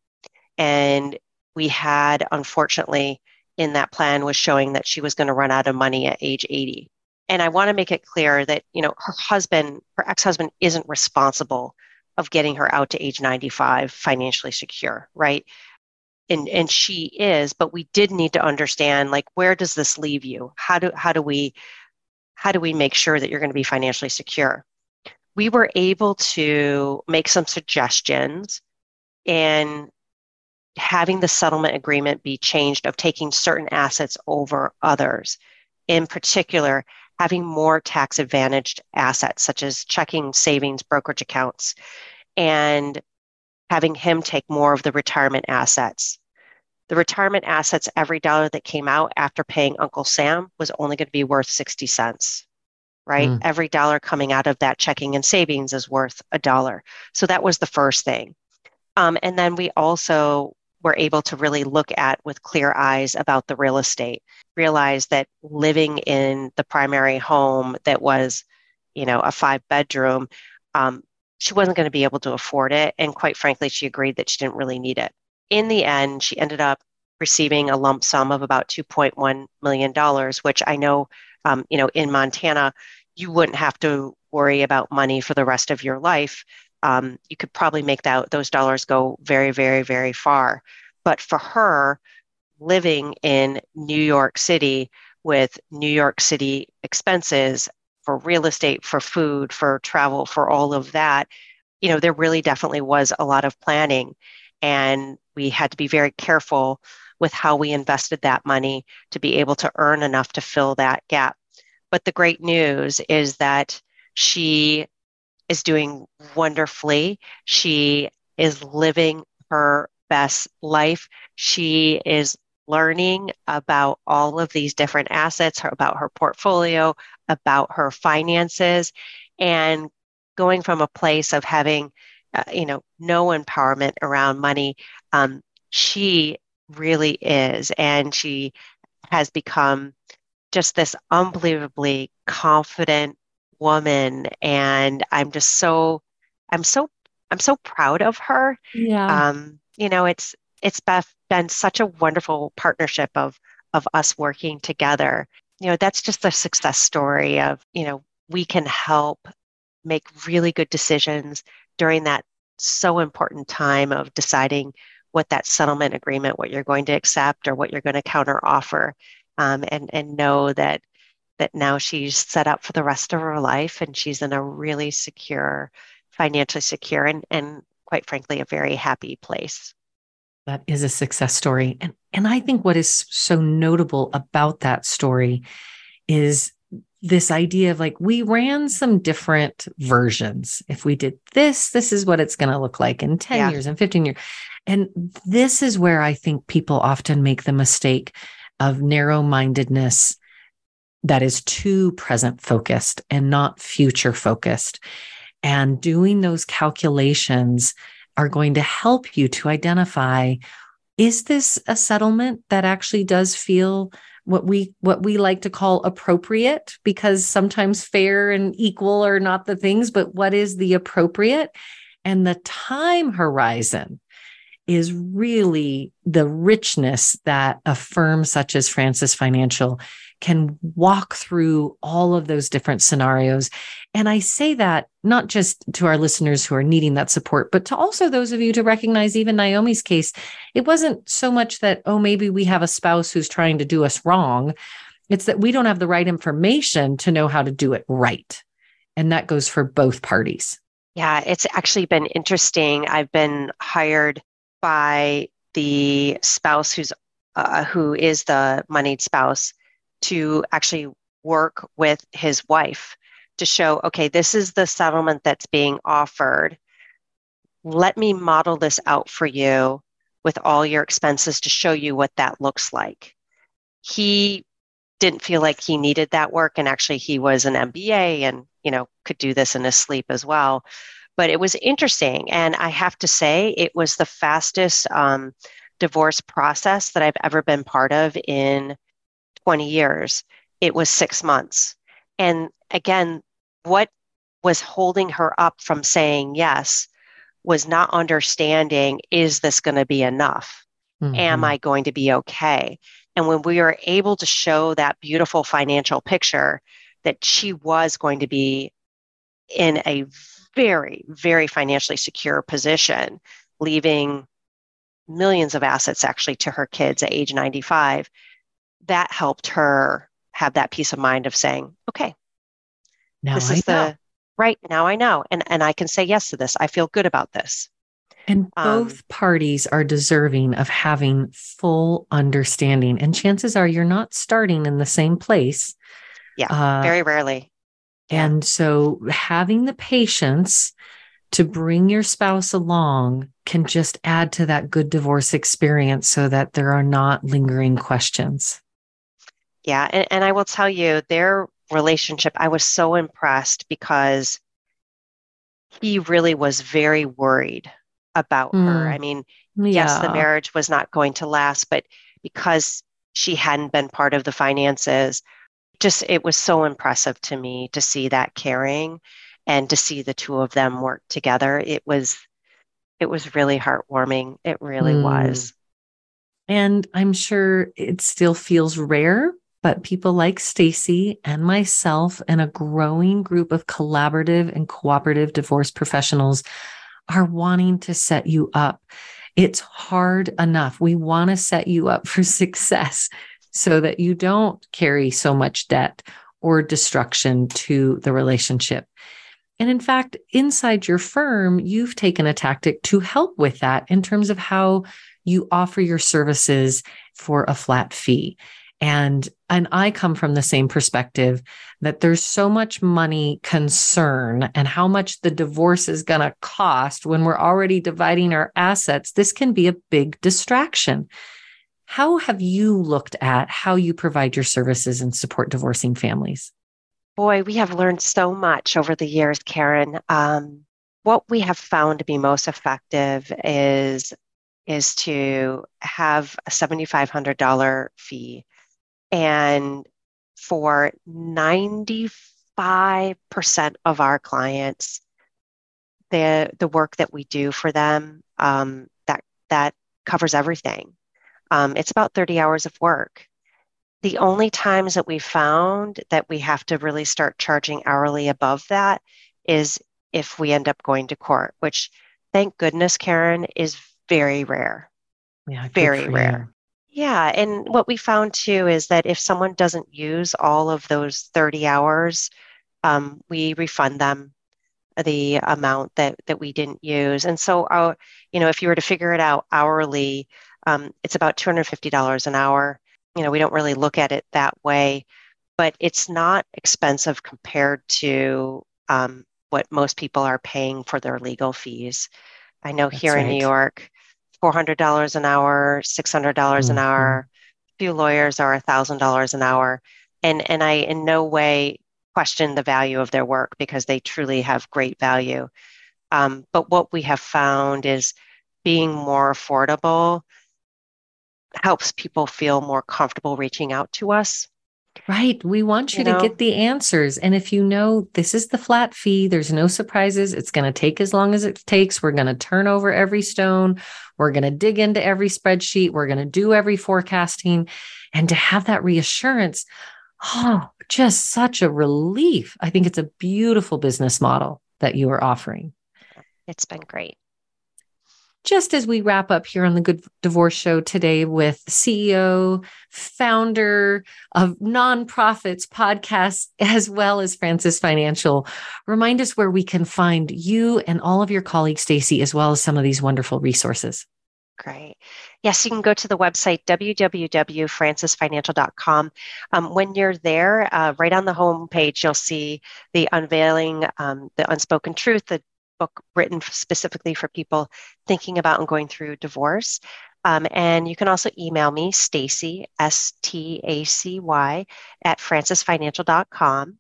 C: and we had, unfortunately, in that plan was showing that she was going to run out of money at age 80. And I want to make it clear that, you know, her husband, her ex-husband isn't responsible of getting her out to age 95 financially secure, right? And and she is, but we did need to understand like where does this leave you? How do how do we how do we make sure that you're going to be financially secure? we were able to make some suggestions in having the settlement agreement be changed of taking certain assets over others. In particular, having more tax advantaged assets such as checking, savings, brokerage accounts, and having him take more of the retirement assets. The retirement assets, every dollar that came out after paying Uncle Sam was only going to be worth 60 cents, right? Mm. Every dollar coming out of that checking and savings is worth a dollar. So that was the first thing. Um, and then we also were able to really look at with clear eyes about the real estate, realize that living in the primary home that was, you know, a five bedroom, um, she wasn't going to be able to afford it. And quite frankly, she agreed that she didn't really need it. In the end, she ended up receiving a lump sum of about $2.1 million, which I know, um, you know, in Montana, you wouldn't have to worry about money for the rest of your life um, you could probably make that those dollars go very, very, very far. But for her, living in New York City with New York City expenses for real estate, for food, for travel, for all of that, you know, there really definitely was a lot of planning. And we had to be very careful with how we invested that money to be able to earn enough to fill that gap. But the great news is that she is doing wonderfully. She is living her best life. She is learning about all of these different assets, about her portfolio, about her finances, and going from a place of having, uh, you know, no empowerment around money. Um, she really is, and she has become just this unbelievably confident, woman and i'm just so i'm so i'm so proud of her.
B: Yeah.
C: Um you know it's it's been such a wonderful partnership of of us working together. You know that's just a success story of you know we can help make really good decisions during that so important time of deciding what that settlement agreement what you're going to accept or what you're going to counter offer um, and and know that that now she's set up for the rest of her life and she's in a really secure, financially secure, and, and quite frankly, a very happy place.
B: That is a success story. And, and I think what is so notable about that story is this idea of like we ran some different versions. If we did this, this is what it's going to look like in 10 yeah. years and 15 years. And this is where I think people often make the mistake of narrow mindedness that is too present focused and not future focused. And doing those calculations are going to help you to identify is this a settlement that actually does feel what we what we like to call appropriate because sometimes fair and equal are not the things but what is the appropriate and the time horizon is really the richness that a firm such as Francis Financial can walk through all of those different scenarios. And I say that not just to our listeners who are needing that support, but to also those of you to recognize even Naomi's case. It wasn't so much that, oh, maybe we have a spouse who's trying to do us wrong. It's that we don't have the right information to know how to do it right. And that goes for both parties.
C: Yeah, it's actually been interesting. I've been hired by the spouse who's uh, who is the moneyed spouse to actually work with his wife to show okay this is the settlement that's being offered let me model this out for you with all your expenses to show you what that looks like he didn't feel like he needed that work and actually he was an mba and you know could do this in his sleep as well but it was interesting. And I have to say, it was the fastest um, divorce process that I've ever been part of in 20 years. It was six months. And again, what was holding her up from saying yes was not understanding is this going to be enough? Mm-hmm. Am I going to be okay? And when we were able to show that beautiful financial picture that she was going to be in a very, very financially secure position, leaving millions of assets actually to her kids at age 95. That helped her have that peace of mind of saying, okay,
B: now
C: this
B: I
C: is
B: know.
C: the right now I know and and I can say yes to this. I feel good about this.
B: And both um, parties are deserving of having full understanding. And chances are you're not starting in the same place.
C: Yeah, uh, very rarely.
B: And so having the patience to bring your spouse along can just add to that good divorce experience so that there are not lingering questions.
C: Yeah. And, and I will tell you, their relationship, I was so impressed because he really was very worried about mm. her. I mean, yeah. yes, the marriage was not going to last, but because she hadn't been part of the finances, just it was so impressive to me to see that caring and to see the two of them work together. It was it was really heartwarming. It really mm. was.
B: And I'm sure it still feels rare, but people like Stacy and myself and a growing group of collaborative and cooperative divorce professionals are wanting to set you up. It's hard enough. We want to set you up for success so that you don't carry so much debt or destruction to the relationship. And in fact, inside your firm, you've taken a tactic to help with that in terms of how you offer your services for a flat fee. And, and I come from the same perspective that there's so much money concern and how much the divorce is going to cost when we're already dividing our assets. This can be a big distraction. How have you looked at how you provide your services and support divorcing families?
C: Boy, we have learned so much over the years, Karen. Um, what we have found to be most effective is is to have a $7,500 fee. And for 95% of our clients, the, the work that we do for them, um, that, that covers everything. Um, it's about 30 hours of work. The only times that we found that we have to really start charging hourly above that is if we end up going to court, which thank goodness, Karen, is very rare.
B: Yeah,
C: very rare. Yeah. And what we found too is that if someone doesn't use all of those 30 hours, um, we refund them the amount that that we didn't use. And so, our, you know, if you were to figure it out hourly, um, it's about $250 an hour you know, we don't really look at it that way, but it's not expensive compared to um, what most people are paying for their legal fees. I know That's here right. in New York, $400 an hour, $600 mm-hmm. an hour. A few lawyers are $1,000 an hour. And, and I in no way question the value of their work because they truly have great value. Um, but what we have found is being more affordable helps people feel more comfortable reaching out to us.
B: Right. We want you, you to know? get the answers. And if you know this is the flat fee, there's no surprises. It's going to take as long as it takes. We're going to turn over every stone. We're going to dig into every spreadsheet. We're going to do every forecasting. And to have that reassurance, oh, just such a relief. I think it's a beautiful business model that you are offering.
C: It's been great
B: just as we wrap up here on the Good Divorce Show today with CEO, founder of nonprofits, podcasts, as well as Francis Financial, remind us where we can find you and all of your colleagues, Stacy, as well as some of these wonderful resources.
C: Great. Yes, you can go to the website www.francisfinancial.com. Um, when you're there, uh, right on the home page, you'll see the unveiling, um, the unspoken truth, the book written specifically for people thinking about and going through divorce. Um, and you can also email me, Stacy, S T A C Y, at francisfinancial.com.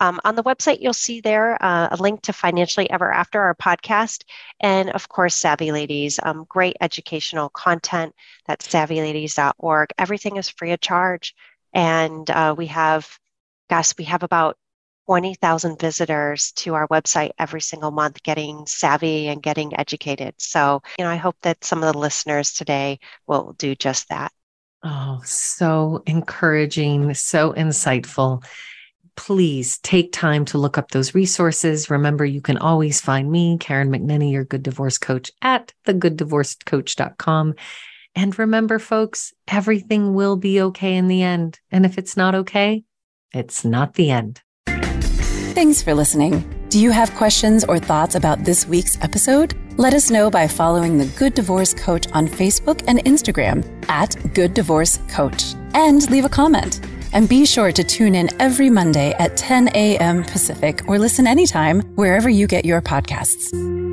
C: Um, on the website, you'll see there uh, a link to Financially Ever After, our podcast, and of course, Savvy Ladies. Um, great educational content. That's savvyladies.org. Everything is free of charge. And uh, we have, gosh, we have about 20,000 visitors to our website every single month getting savvy and getting educated. So, you know, I hope that some of the listeners today will do just that.
B: Oh, so encouraging, so insightful. Please take time to look up those resources. Remember, you can always find me, Karen McNenny, your good divorce coach at thegooddivorcecoach.com. And remember, folks, everything will be okay in the end. And if it's not okay, it's not the end.
A: Thanks for listening. Do you have questions or thoughts about this week's episode? Let us know by following the Good Divorce Coach on Facebook and Instagram at Good Divorce Coach and leave a comment. And be sure to tune in every Monday at 10 a.m. Pacific or listen anytime wherever you get your podcasts.